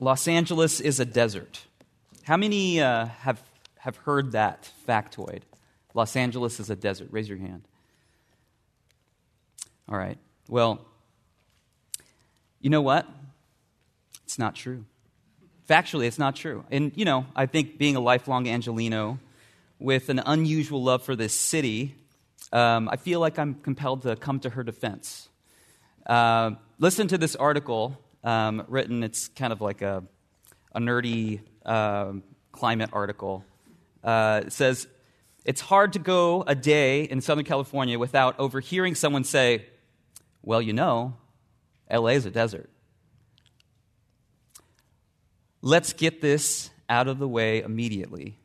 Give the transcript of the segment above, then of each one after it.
Los Angeles is a desert. How many uh, have, have heard that factoid? Los Angeles is a desert. Raise your hand. All right. Well, you know what? It's not true. Factually, it's not true. And, you know, I think being a lifelong Angeleno with an unusual love for this city, um, I feel like I'm compelled to come to her defense. Uh, listen to this article um, written, it's kind of like a, a nerdy uh, climate article. Uh, it says, It's hard to go a day in Southern California without overhearing someone say, Well, you know, LA is a desert. Let's get this out of the way immediately.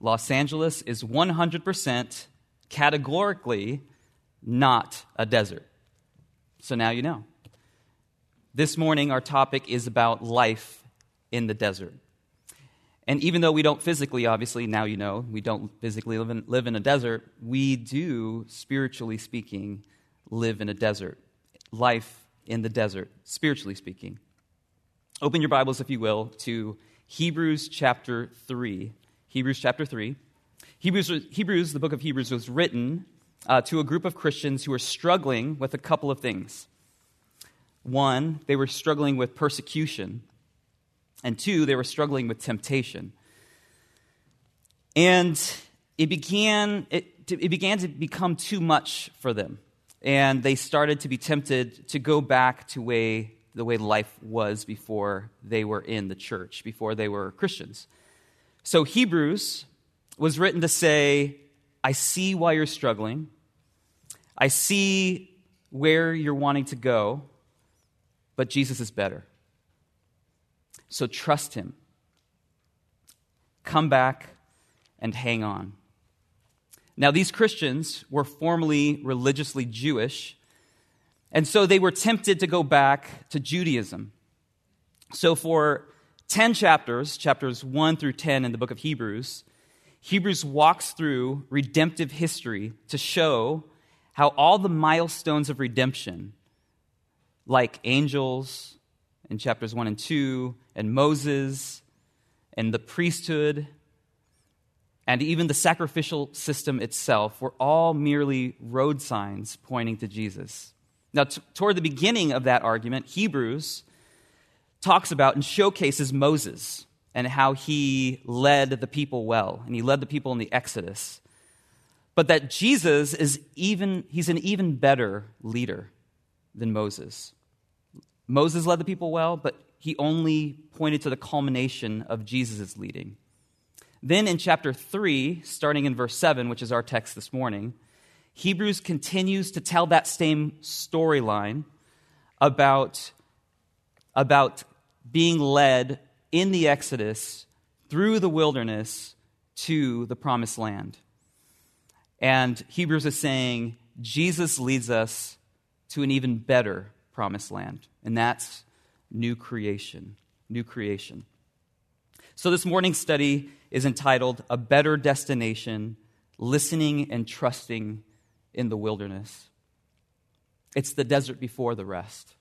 Los Angeles is 100% categorically not a desert. So now you know. This morning, our topic is about life in the desert. And even though we don't physically, obviously, now you know, we don't physically live in, live in a desert, we do, spiritually speaking, live in a desert. Life in the desert, spiritually speaking. Open your Bibles, if you will, to Hebrews chapter 3. Hebrews chapter 3. Hebrews, Hebrews the book of Hebrews, was written uh, to a group of Christians who were struggling with a couple of things. One, they were struggling with persecution, and two, they were struggling with temptation. And it began, it, it began to become too much for them. And they started to be tempted to go back to way the way life was before they were in the church, before they were Christians. So Hebrews was written to say, I see why you're struggling. I see where you're wanting to go, but Jesus is better. So trust him. Come back and hang on. Now, these Christians were formerly religiously Jewish and so they were tempted to go back to Judaism. So for 10 chapters, chapters 1 through 10 in the book of Hebrews, Hebrews walks through redemptive history to show how all the milestones of redemption, like angels in chapters 1 and 2, and Moses, and the priesthood, and even the sacrificial system itself, were all merely road signs pointing to Jesus. Now, t- toward the beginning of that argument, Hebrews talks about and showcases Moses and how he led the people well, and he led the people in the Exodus. But that Jesus is even, he's an even better leader than Moses. Moses led the people well, but he only pointed to the culmination of Jesus' leading. Then in chapter 3, starting in verse 7, which is our text this morning, Hebrews continues to tell that same storyline about, about being led in the Exodus through the wilderness to the promised land. And Hebrews is saying Jesus leads us to an even better promised land, and that's new creation. New creation. So, this morning's study is entitled A Better Destination Listening and Trusting in the wilderness. It's the desert before the rest.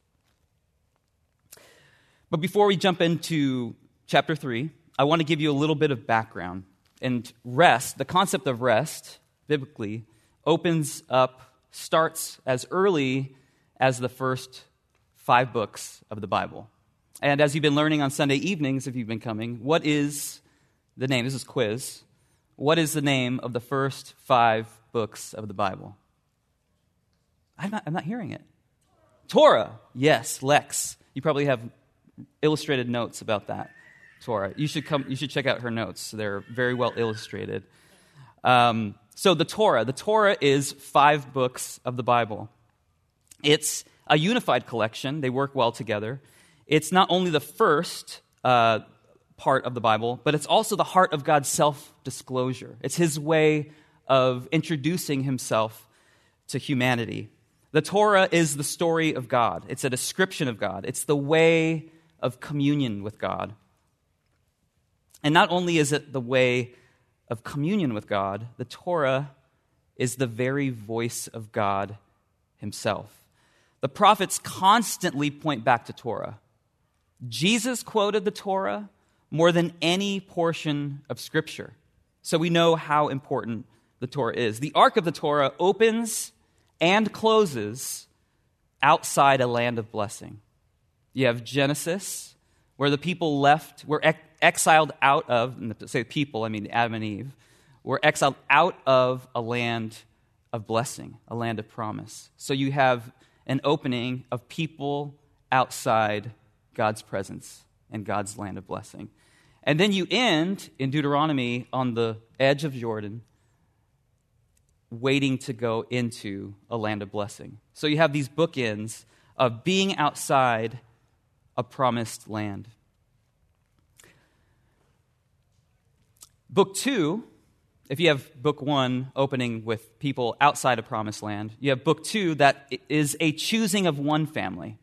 But before we jump into chapter 3, I want to give you a little bit of background. And rest, the concept of rest, biblically, opens up, starts as early as the first five books of the Bible. And as you've been learning on Sunday evenings, if you've been coming, what is the name? This is quiz. What is the name of the first five books of the Bible? I'm not, I'm not hearing it. Torah. Yes, Lex. You probably have illustrated notes about that. Torah. You should come. You should check out her notes. They're very well illustrated. Um, so the Torah. The Torah is five books of the Bible. It's a unified collection. They work well together. It's not only the first uh, part of the Bible, but it's also the heart of God's self disclosure. It's His way of introducing Himself to humanity. The Torah is the story of God, it's a description of God, it's the way of communion with God. And not only is it the way of communion with God, the Torah is the very voice of God Himself. The prophets constantly point back to Torah. Jesus quoted the Torah more than any portion of Scripture. So we know how important the Torah is. The Arc of the Torah opens and closes outside a land of blessing. You have Genesis, where the people left, were ex- exiled out of, and say people, I mean Adam and Eve, were exiled out of a land of blessing, a land of promise. So you have an opening of people outside God's presence and God's land of blessing. And then you end in Deuteronomy on the edge of Jordan, waiting to go into a land of blessing. So you have these bookends of being outside a promised land. Book two, if you have book one opening with people outside a promised land, you have book two that is a choosing of one family.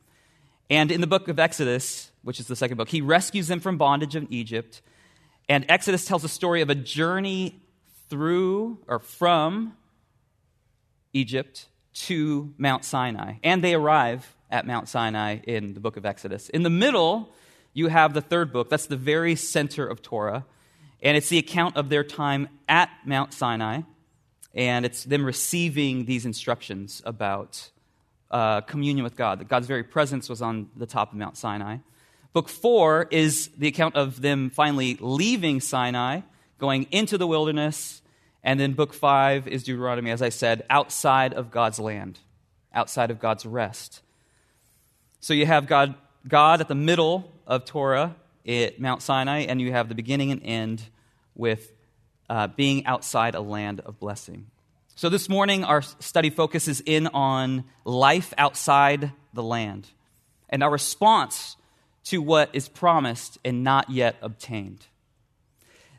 And in the book of Exodus, which is the second book, he rescues them from bondage in Egypt. And Exodus tells a story of a journey through or from Egypt to Mount Sinai. And they arrive at Mount Sinai in the book of Exodus. In the middle, you have the third book. That's the very center of Torah. And it's the account of their time at Mount Sinai. And it's them receiving these instructions about uh, communion with God, that God's very presence was on the top of Mount Sinai. Book four is the account of them finally leaving Sinai, going into the wilderness. And then book five is Deuteronomy, as I said, outside of God's land, outside of God's rest. So you have God, God at the middle of Torah at Mount Sinai, and you have the beginning and end with uh, being outside a land of blessing. So this morning, our study focuses in on life outside the land and our response to what is promised and not yet obtained.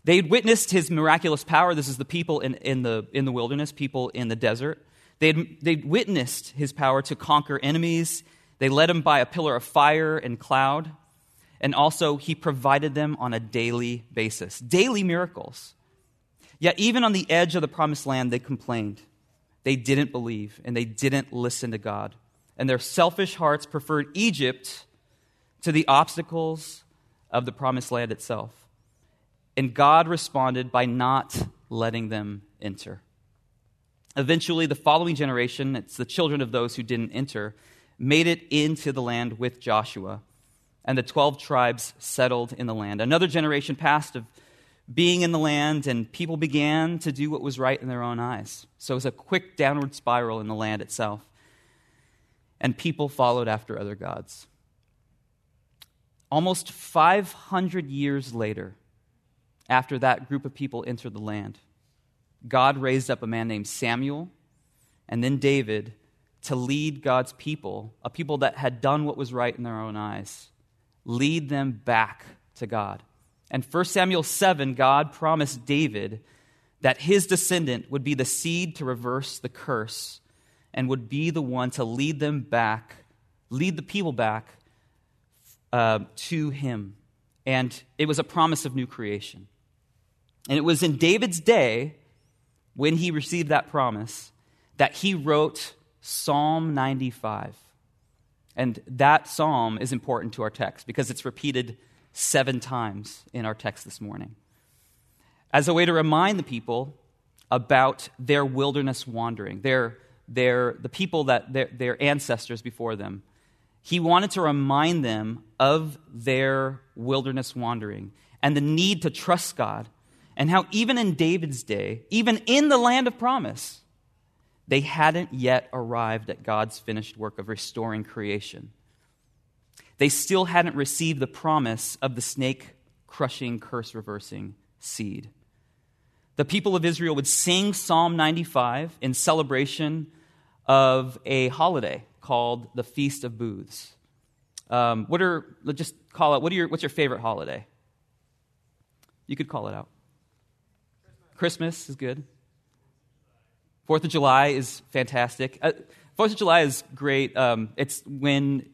They'd witnessed his miraculous power. This is the people in, in, the, in the wilderness, people in the desert. They'd, they'd witnessed his power to conquer enemies. They led him by a pillar of fire and cloud. And also, he provided them on a daily basis. Daily miracles. Yet, even on the edge of the promised land, they complained. They didn't believe and they didn't listen to God. And their selfish hearts preferred Egypt to the obstacles of the promised land itself. And God responded by not letting them enter. Eventually, the following generation, it's the children of those who didn't enter, made it into the land with Joshua, and the 12 tribes settled in the land. Another generation passed of being in the land, and people began to do what was right in their own eyes. So it was a quick downward spiral in the land itself. And people followed after other gods. Almost 500 years later, after that group of people entered the land, God raised up a man named Samuel and then David to lead God's people, a people that had done what was right in their own eyes, lead them back to God. And 1 Samuel 7, God promised David that his descendant would be the seed to reverse the curse and would be the one to lead them back, lead the people back uh, to him. And it was a promise of new creation. And it was in David's day, when he received that promise, that he wrote Psalm 95. And that psalm is important to our text because it's repeated seven times in our text this morning as a way to remind the people about their wilderness wandering, their, their, the people that their, their ancestors before them. He wanted to remind them of their wilderness wandering and the need to trust God, and how even in David's day, even in the land of promise, they hadn't yet arrived at God's finished work of restoring creation they still hadn't received the promise of the snake crushing, curse reversing seed. The people of Israel would sing Psalm 95 in celebration of a holiday called the Feast of Booths. Um, what are, let's just call it, what are your, what's your favorite holiday? You could call it out. Christmas, Christmas is good. Fourth of July is fantastic. Uh, Fourth of July is great. Um, it's when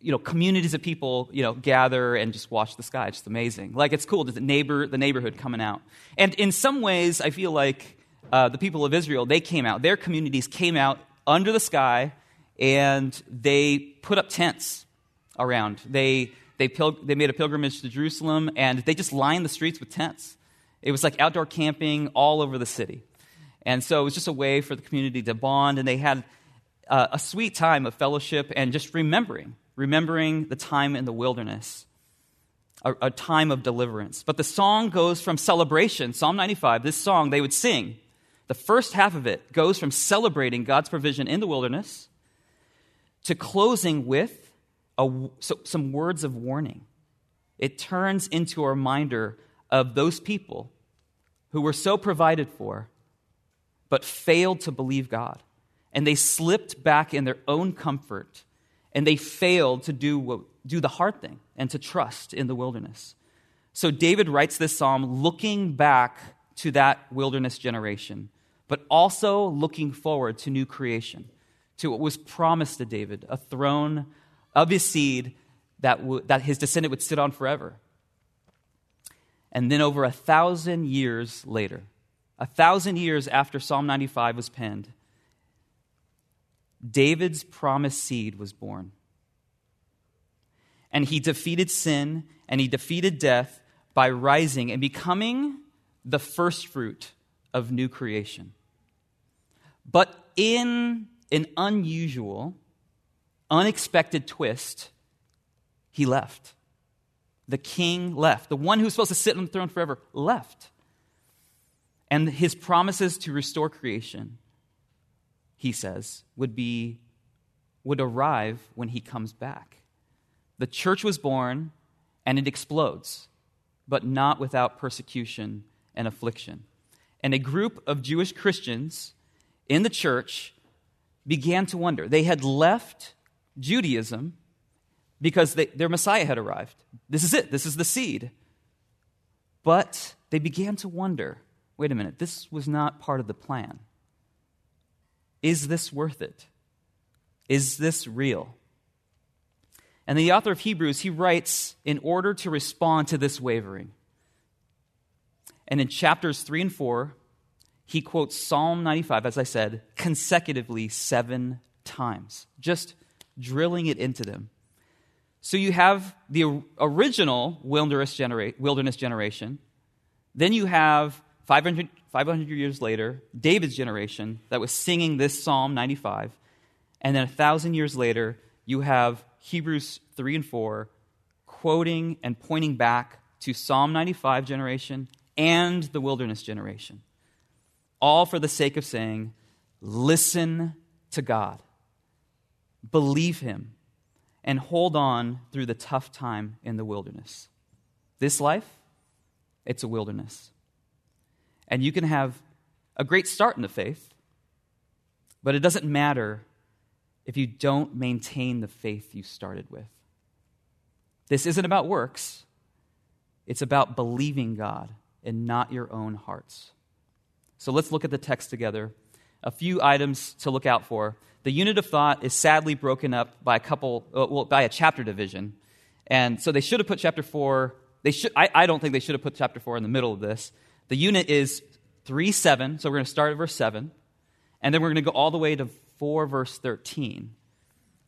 you know, communities of people, you know, gather and just watch the sky. It's just amazing. Like, it's cool, the, neighbor, the neighborhood coming out. And in some ways, I feel like uh, the people of Israel, they came out. Their communities came out under the sky and they put up tents around. They, they, pil- they made a pilgrimage to Jerusalem, and they just lined the streets with tents. It was like outdoor camping all over the city. And so it was just a way for the community to bond, and they had uh, a sweet time of fellowship and just remembering, remembering the time in the wilderness, a, a time of deliverance. But the song goes from celebration, Psalm 95, this song they would sing. The first half of it goes from celebrating God's provision in the wilderness to closing with a, so, some words of warning. It turns into a reminder of those people who were so provided for, but failed to believe God. And they slipped back in their own comfort, and they failed to do, what, do the hard thing and to trust in the wilderness. So David writes this psalm looking back to that wilderness generation, but also looking forward to new creation, to what was promised to David a throne of his seed that, w- that his descendant would sit on forever. And then, over a thousand years later, a thousand years after Psalm 95 was penned, David's promised seed was born. And he defeated sin and he defeated death by rising and becoming the first fruit of new creation. But in an unusual, unexpected twist, he left. The king left. The one who's supposed to sit on the throne forever left. And his promises to restore creation, he says, would be would arrive when he comes back. The church was born and it explodes, but not without persecution and affliction. And a group of Jewish Christians in the church began to wonder. They had left Judaism because they, their Messiah had arrived. This is it, this is the seed. But they began to wonder wait a minute, this was not part of the plan. Is this worth it? Is this real? And the author of Hebrews, he writes in order to respond to this wavering. And in chapters 3 and 4, he quotes Psalm 95, as I said, consecutively seven times, just drilling it into them. So you have the original wilderness, genera- wilderness generation. Then you have 500, 500 years later, David's generation that was singing this Psalm 95. And then a thousand years later, you have Hebrews 3 and 4 quoting and pointing back to Psalm 95 generation and the wilderness generation. All for the sake of saying, listen to God, believe Him, and hold on through the tough time in the wilderness. This life, it's a wilderness. And you can have a great start in the faith, but it doesn't matter if you don't maintain the faith you started with. This isn't about works, it's about believing God and not your own hearts. So let's look at the text together. A few items to look out for. The unit of thought is sadly broken up by a couple, uh, well, by a chapter division. And so they should have put chapter 4, they should, I, I don't think they should have put chapter 4 in the middle of this. The unit is 3 7, so we're going to start at verse 7, and then we're going to go all the way to 4 verse 13.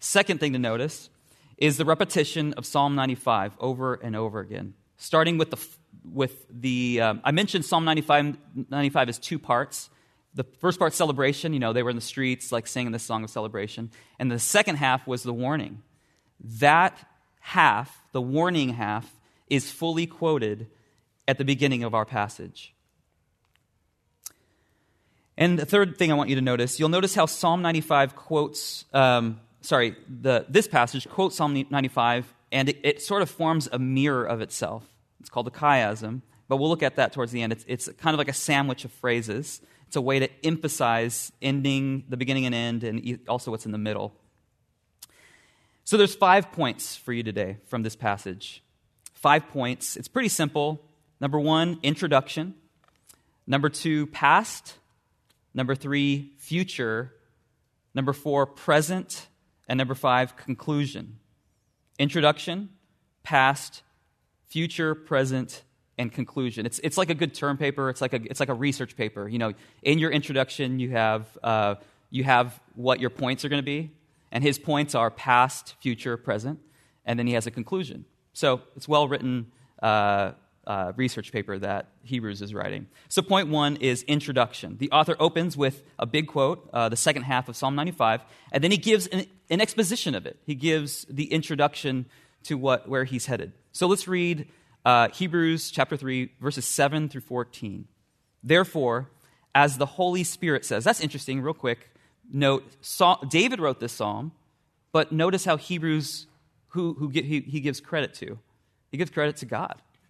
Second thing to notice is the repetition of Psalm 95 over and over again, starting with the, with the um, I mentioned Psalm 95, 95 is two parts the first part, celebration, you know, they were in the streets, like singing this song of celebration. And the second half was the warning. That half, the warning half, is fully quoted at the beginning of our passage. And the third thing I want you to notice, you'll notice how Psalm 95 quotes, um, sorry, the, this passage quotes Psalm 95, and it, it, sort of forms a mirror of itself. It's called a chiasm, but we'll look at that towards the end. It's, it's kind of like a sandwich of phrases. It's a way to emphasize ending, the beginning and end, and also what's in the middle. So there's five points for you today from this passage. Five points. It's pretty simple. Number one, introduction. Number two, past. Number three, future. Number four, present. And number five, conclusion. Introduction, past, future, present, and conclusion. It's, it's like a good term paper. It's like a, it's like a research paper. You know, in your introduction, you have, uh, you have what your points are going to be. And his points are past, future, present. and then he has a conclusion. So it's well written uh, uh, research paper that Hebrews is writing. So, point one is introduction. The author opens with a big quote, uh, the second half of Psalm 95, and then he gives an, an, exposition of it. He gives the introduction to what, where he's headed. So, let's read uh, Hebrews chapter 3, verses 7 through 14. Therefore, as the Holy Spirit says, that's interesting, real quick. Note, David wrote this psalm, but notice how Hebrews, who, who he, he gives credit to. He gives credit to God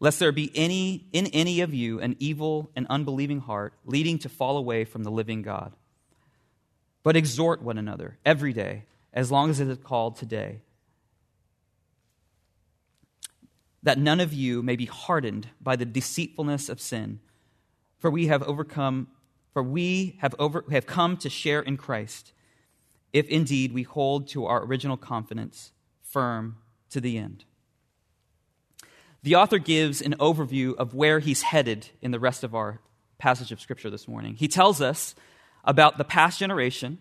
lest there be any in any of you an evil and unbelieving heart leading to fall away from the living God. But exhort one another every day, as long as it is called today, that none of you may be hardened by the deceitfulness of sin, for we have overcome for we have over have come to share in Christ, if indeed we hold to our original confidence firm to the end. The author gives an overview of where he's headed in the rest of our passage of Scripture this morning. He tells us about the past generation,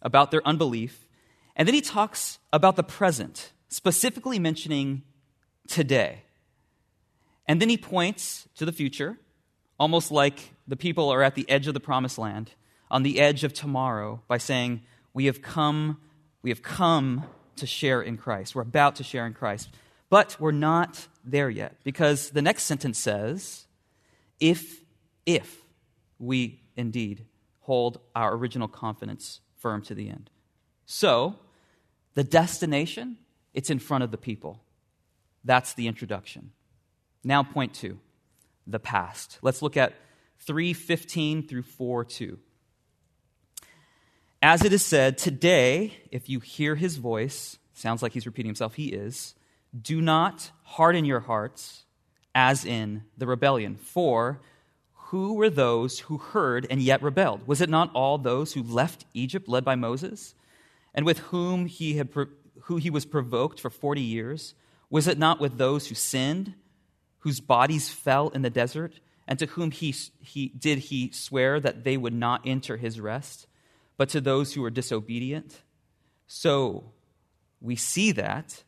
about their unbelief, and then he talks about the present, specifically mentioning today. And then he points to the future, almost like the people are at the edge of the promised land, on the edge of tomorrow, by saying, We have come, we have come to share in Christ. We're about to share in Christ. But we're not there yet because the next sentence says, if, if we indeed hold our original confidence firm to the end. So, the destination, it's in front of the people. That's the introduction. Now, point two the past. Let's look at 315 through 4 2. As it is said, today, if you hear his voice, sounds like he's repeating himself, he is do not harden your hearts as in the rebellion. For who were those who heard and yet rebelled? Was it not all those who left Egypt led by Moses, and with whom he, had, who he was provoked for 40 years? Was it not with those who sinned, whose bodies fell in the desert, and to whom he, he, did he swear that they would not enter his rest, but to those who were disobedient? So we see that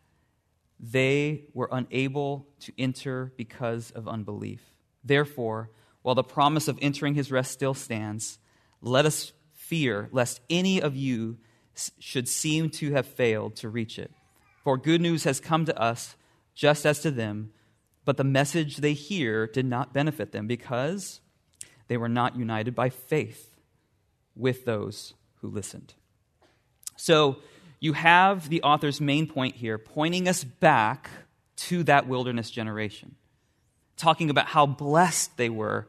they were unable to enter because of unbelief. Therefore, while the promise of entering his rest still stands, let us fear lest any of you should seem to have failed to reach it. For good news has come to us just as to them, but the message they hear did not benefit them because they were not united by faith with those who listened. So, you have the author's main point here, pointing us back to that wilderness generation, talking about how blessed they were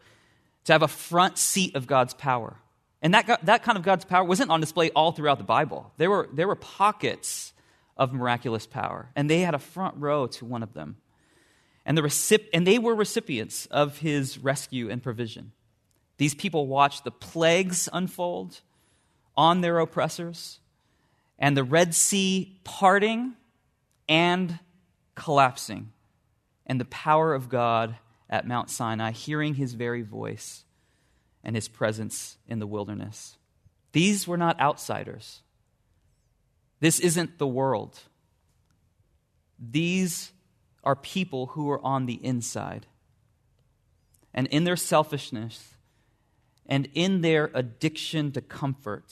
to have a front seat of God's power. And that, that kind of God's power wasn't on display all throughout the Bible. There were, there were pockets of miraculous power, and they had a front row to one of them. And, the recip- and they were recipients of his rescue and provision. These people watched the plagues unfold on their oppressors and the Red Sea parting and collapsing, and the power of God at Mount Sinai, hearing his very voice and his presence in the wilderness. These were not outsiders. This isn't the world. These are people who are on the inside. And in their selfishness and in their addiction to comfort,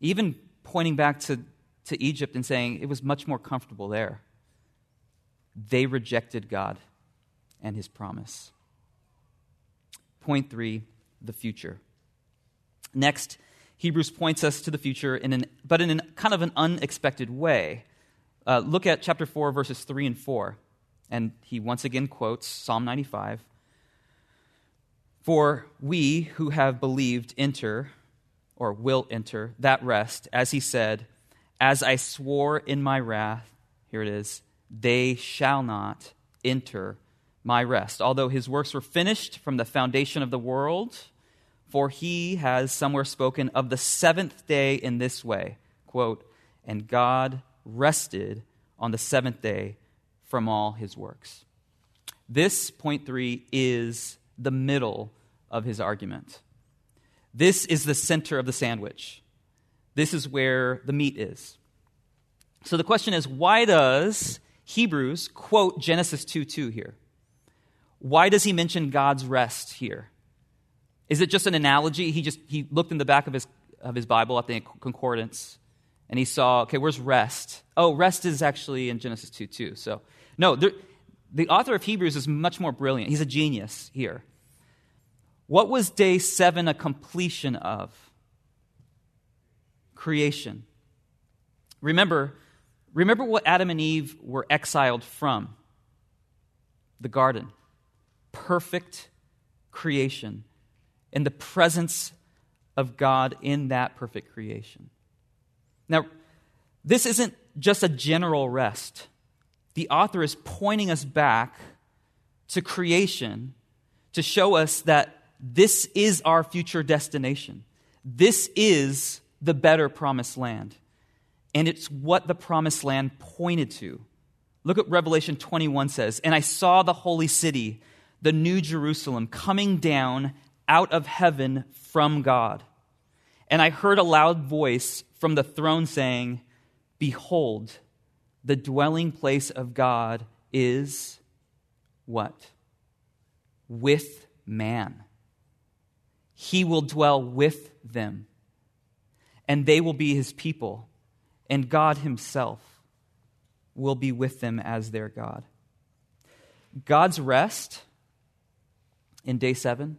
even pointing back to to Egypt and saying it was much more comfortable there. They rejected God and his promise. Point three the future. Next, Hebrews points us to the future, in an, but in kind of an unexpected way. Uh, look at chapter 4, verses 3 and 4. And he once again quotes Psalm 95 For we who have believed enter, or will enter, that rest, as he said, as I swore in my wrath, here it is, they shall not enter my rest, although his works were finished from the foundation of the world. For he has somewhere spoken of the seventh day in this way quote, and God rested on the seventh day from all his works. This, point three, is the middle of his argument. This is the center of the sandwich. This is where the meat is. So the question is why does Hebrews quote Genesis 2 2 here? Why does he mention God's rest here? Is it just an analogy? He just he looked in the back of his of his Bible at the concordance and he saw, okay, where's rest? Oh, rest is actually in Genesis 2 2. So, no, there, the author of Hebrews is much more brilliant. He's a genius here. What was day seven a completion of? Creation. Remember, remember what Adam and Eve were exiled from the garden perfect creation in the presence of God in that perfect creation. Now, this isn't just a general rest. The author is pointing us back to creation to show us that this is our future destination. This is the better promised land. And it's what the promised land pointed to. Look at Revelation 21 says, And I saw the holy city the New Jerusalem, coming down out of heaven from God. And I heard a loud voice from the throne saying, Behold, the dwelling place of God is what? With man. He will dwell with them, and they will be his people, and God himself will be with them as their God. God's rest in day seven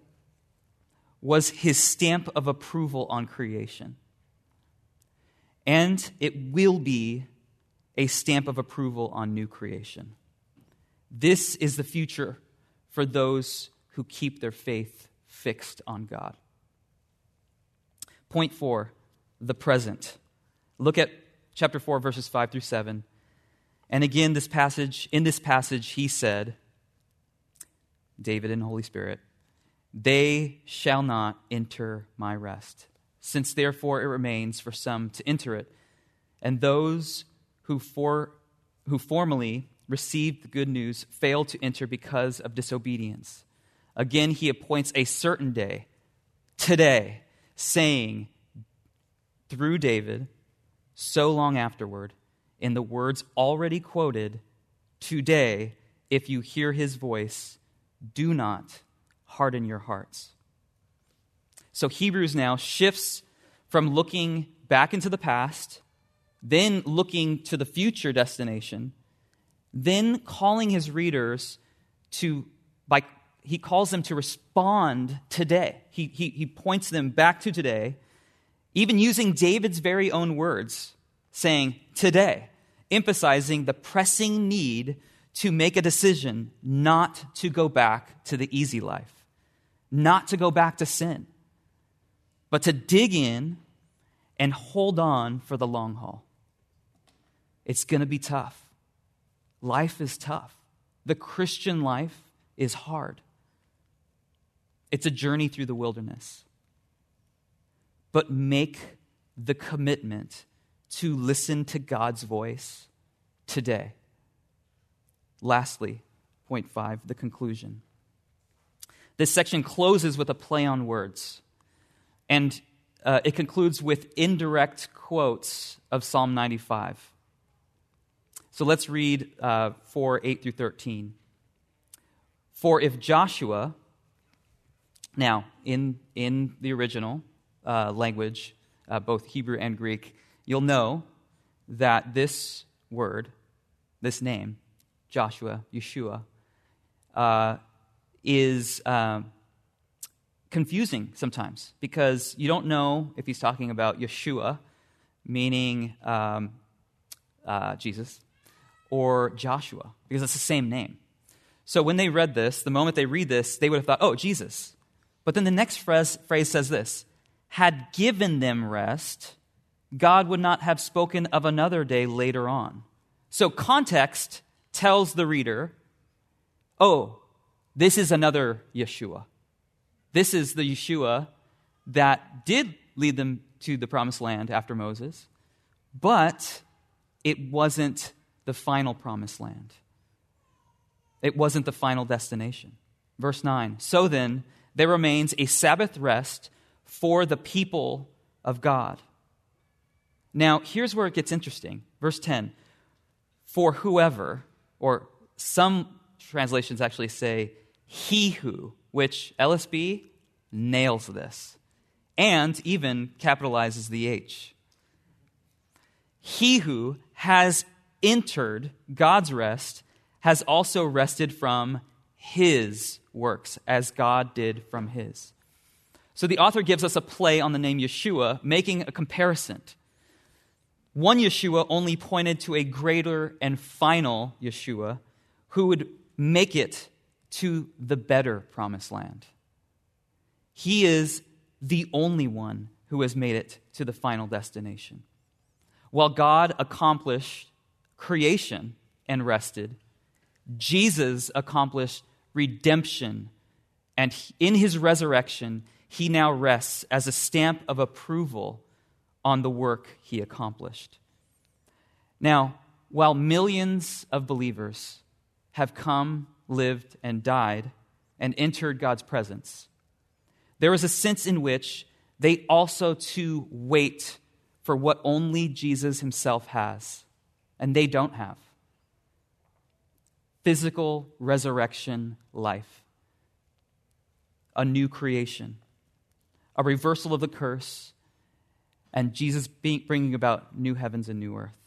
was his stamp of approval on creation. And it will be a stamp of approval on new creation. This is the future for those who keep their faith fixed on God. Point four, the present. Look at chapter 4, verses 5 through 7. And again, this passage, in this passage, he said, David and Holy Spirit, they shall not enter my rest, since therefore it remains for some to enter it. And those who, for, who formerly received the good news failed to enter because of disobedience. Again, he appoints a certain day, today, saying, through David, so long afterward, in the words already quoted, Today, if you hear his voice, do not harden your hearts. So Hebrews now shifts from looking back into the past, then looking to the future destination, then calling his readers to, by, he calls them to respond today. He, he, he points them back to today, even using David's very own words, saying, Today, emphasizing the pressing need to make a decision not to go back to the easy life not to go back to sin, but to dig in and hold on for the long haul. It's going to be tough. Life is tough. The Christian life is hard. It's a journey through the wilderness. But make the commitment to listen to God's voice today. Lastly, point five, the conclusion. This section closes with a play on words, and uh, it concludes with indirect quotes of Psalm 95. So let's read uh, 4 8 through 13. For if Joshua, now in, in the original uh, language, uh, both Hebrew and Greek, you'll know that this word, this name, Joshua, Yeshua, uh, is um, confusing sometimes because you don't know if he's talking about Yeshua, meaning um, uh, Jesus, or Joshua, because it's the same name. So when they read this, the moment they read this, they would have thought, oh, Jesus. But then the next phrase, phrase says this had given them rest, God would not have spoken of another day later on. So context tells the reader, oh, This is another Yeshua. This is the Yeshua that did lead them to the promised land after Moses, but it wasn't the final promised land. It wasn't the final destination. Verse 9 So then, there remains a Sabbath rest for the people of God. Now, here's where it gets interesting. Verse 10 For whoever, or some translations actually say, he who, which LSB nails this and even capitalizes the H. He who has entered God's rest has also rested from his works, as God did from his. So the author gives us a play on the name Yeshua, making a comparison. One Yeshua only pointed to a greater and final Yeshua who would make it to the better promised land. He is the only one who has made it to the final destination. While God accomplished creation and rested, Jesus accomplished redemption, and in his resurrection, he now rests as a stamp of approval on the work he accomplished. Now, while millions of believers have come, lived, and died and entered God's presence, there is a sense in which they also too wait for what only Jesus himself has, and they don't have. Physical resurrection life, a new creation, a reversal of the curse, and Jesus bringing about new heavens and new earth.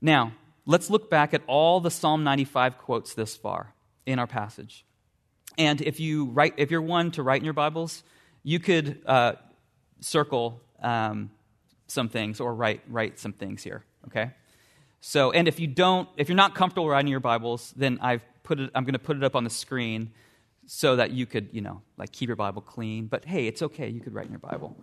Now, let's look back at all the Psalm 95 quotes this far in our passage. And if, you write, if you're one to write in your Bibles, you could uh, circle um, some things or write, write some things here, okay? So, and if you don't, if you're not comfortable writing your Bibles, then I've put it, I'm going to put it up on the screen so that you could, you know, like keep your Bible clean. But hey, it's okay. You could write in your Bible.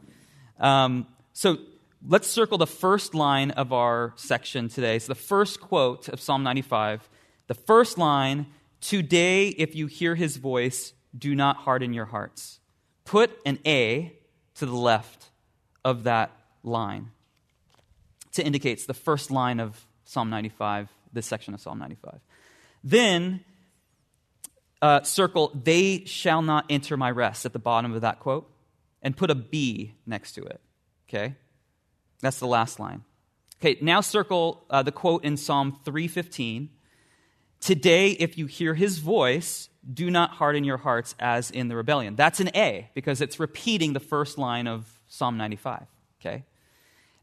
Um, so let's circle the first line of our section today. So the first quote of Psalm 95, the first line Today, if you hear his voice, do not harden your hearts. Put an A to the left of that line to indicate it's the first line of Psalm 95, this section of Psalm 95. Then uh, circle, they shall not enter my rest at the bottom of that quote, and put a B next to it. Okay? That's the last line. Okay, now circle uh, the quote in Psalm 315 Today, if you hear his voice, do not harden your hearts as in the rebellion. That's an A because it's repeating the first line of Psalm 95. Okay?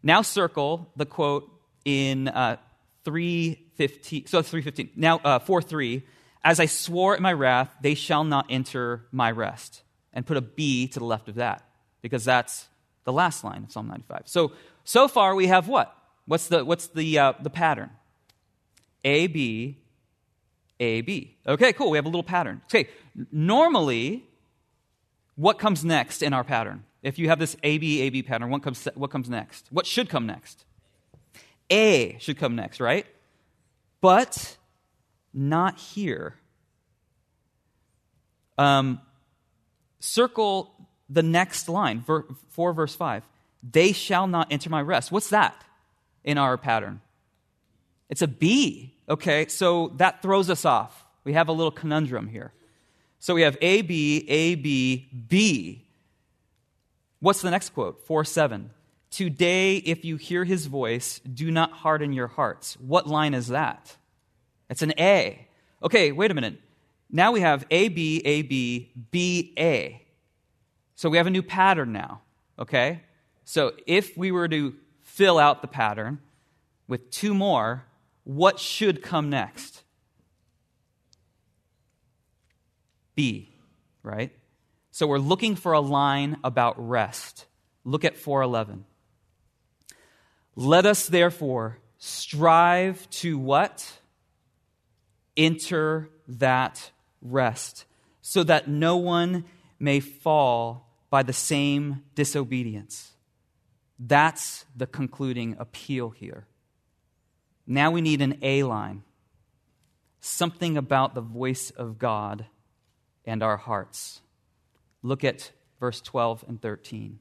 Now circle the quote in uh, 315. So 315. Now, uh, 4 3. As I swore in my wrath, they shall not enter my rest. And put a B to the left of that because that's the last line of Psalm 95. So, so far we have what? What's the, what's the, uh, the pattern? A, B, a, B. Okay, cool. We have a little pattern. Okay, normally, what comes next in our pattern? If you have this A, B, A, B pattern, what comes, what comes next? What should come next? A should come next, right? But not here. Um, circle the next line, 4 verse 5. They shall not enter my rest. What's that in our pattern? It's a B. Okay, so that throws us off. We have a little conundrum here. So we have A, B, A, B, B. What's the next quote? 4 7. Today, if you hear his voice, do not harden your hearts. What line is that? It's an A. Okay, wait a minute. Now we have A, B, A, B, B, A. So we have a new pattern now. Okay? So if we were to fill out the pattern with two more, what should come next? B, right? So we're looking for a line about rest. Look at 411. Let us therefore strive to what? Enter that rest, so that no one may fall by the same disobedience. That's the concluding appeal here. Now we need an A line. something about the voice of God and our hearts. Look at verse 12 and 13.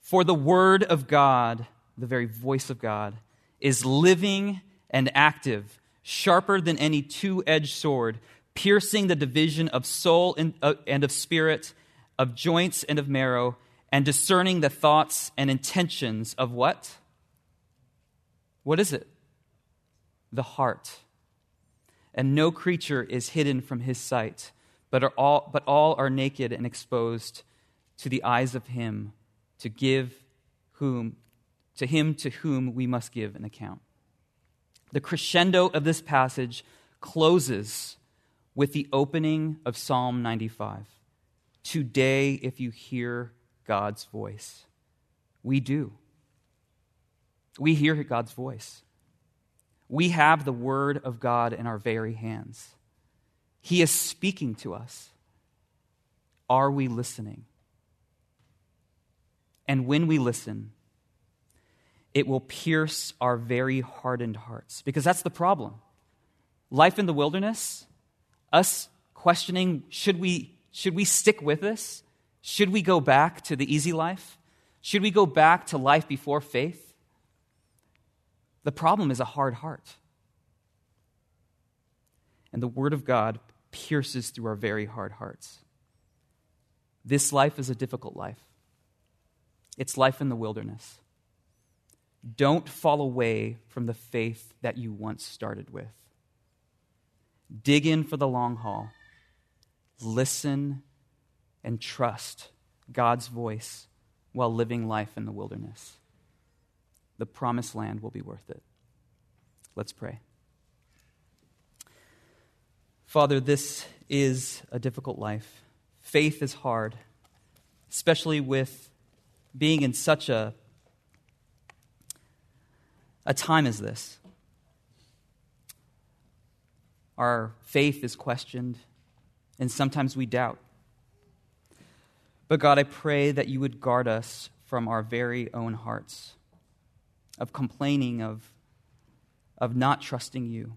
For the word of God, the very voice of God, is living and active, sharper than any two edged sword, piercing the division of soul and, uh, and of spirit, of joints and of marrow, and discerning the thoughts and intentions of what? What is it? The heart. And no creature is hidden from his sight, but, are all, but all are naked and exposed to the eyes of him to give whom to him to whom we must give an account. The crescendo of this passage closes with the opening of Psalm 95. Today, if you hear God's voice, we do. We hear God's voice. We have the Word of God in our very hands. He is speaking to us. Are we listening? And when we listen, it will pierce our very hardened hearts. Because that's the problem. Life in the wilderness, us questioning should we, should we stick with this? Should we go back to the easy life? Should we go back to life before faith? The problem is a hard heart. And the Word of God pierces through our very hard hearts. This life is a difficult life, it's life in the wilderness. Don't fall away from the faith that you once started with. Dig in for the long haul. Listen and trust God's voice while living life in the wilderness. The promised land will be worth it. Let's pray. Father, this is a difficult life. Faith is hard, especially with being in such a a time as this. Our faith is questioned, and sometimes we doubt. But God, I pray that you would guard us from our very own hearts of complaining, of, of not trusting you.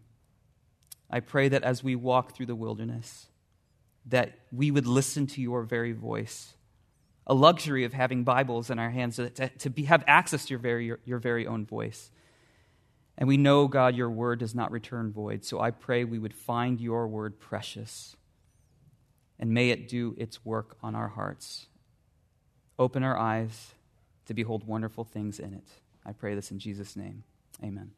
I pray that as we walk through the wilderness, that we would listen to your very voice. A luxury of having Bibles in our hands, to, to be, have access to your very, your, your very own voice. And we know, God, your word does not return void. So I pray we would find your word precious. And may it do its work on our hearts. Open our eyes to behold wonderful things in it. I pray this in Jesus' name. Amen.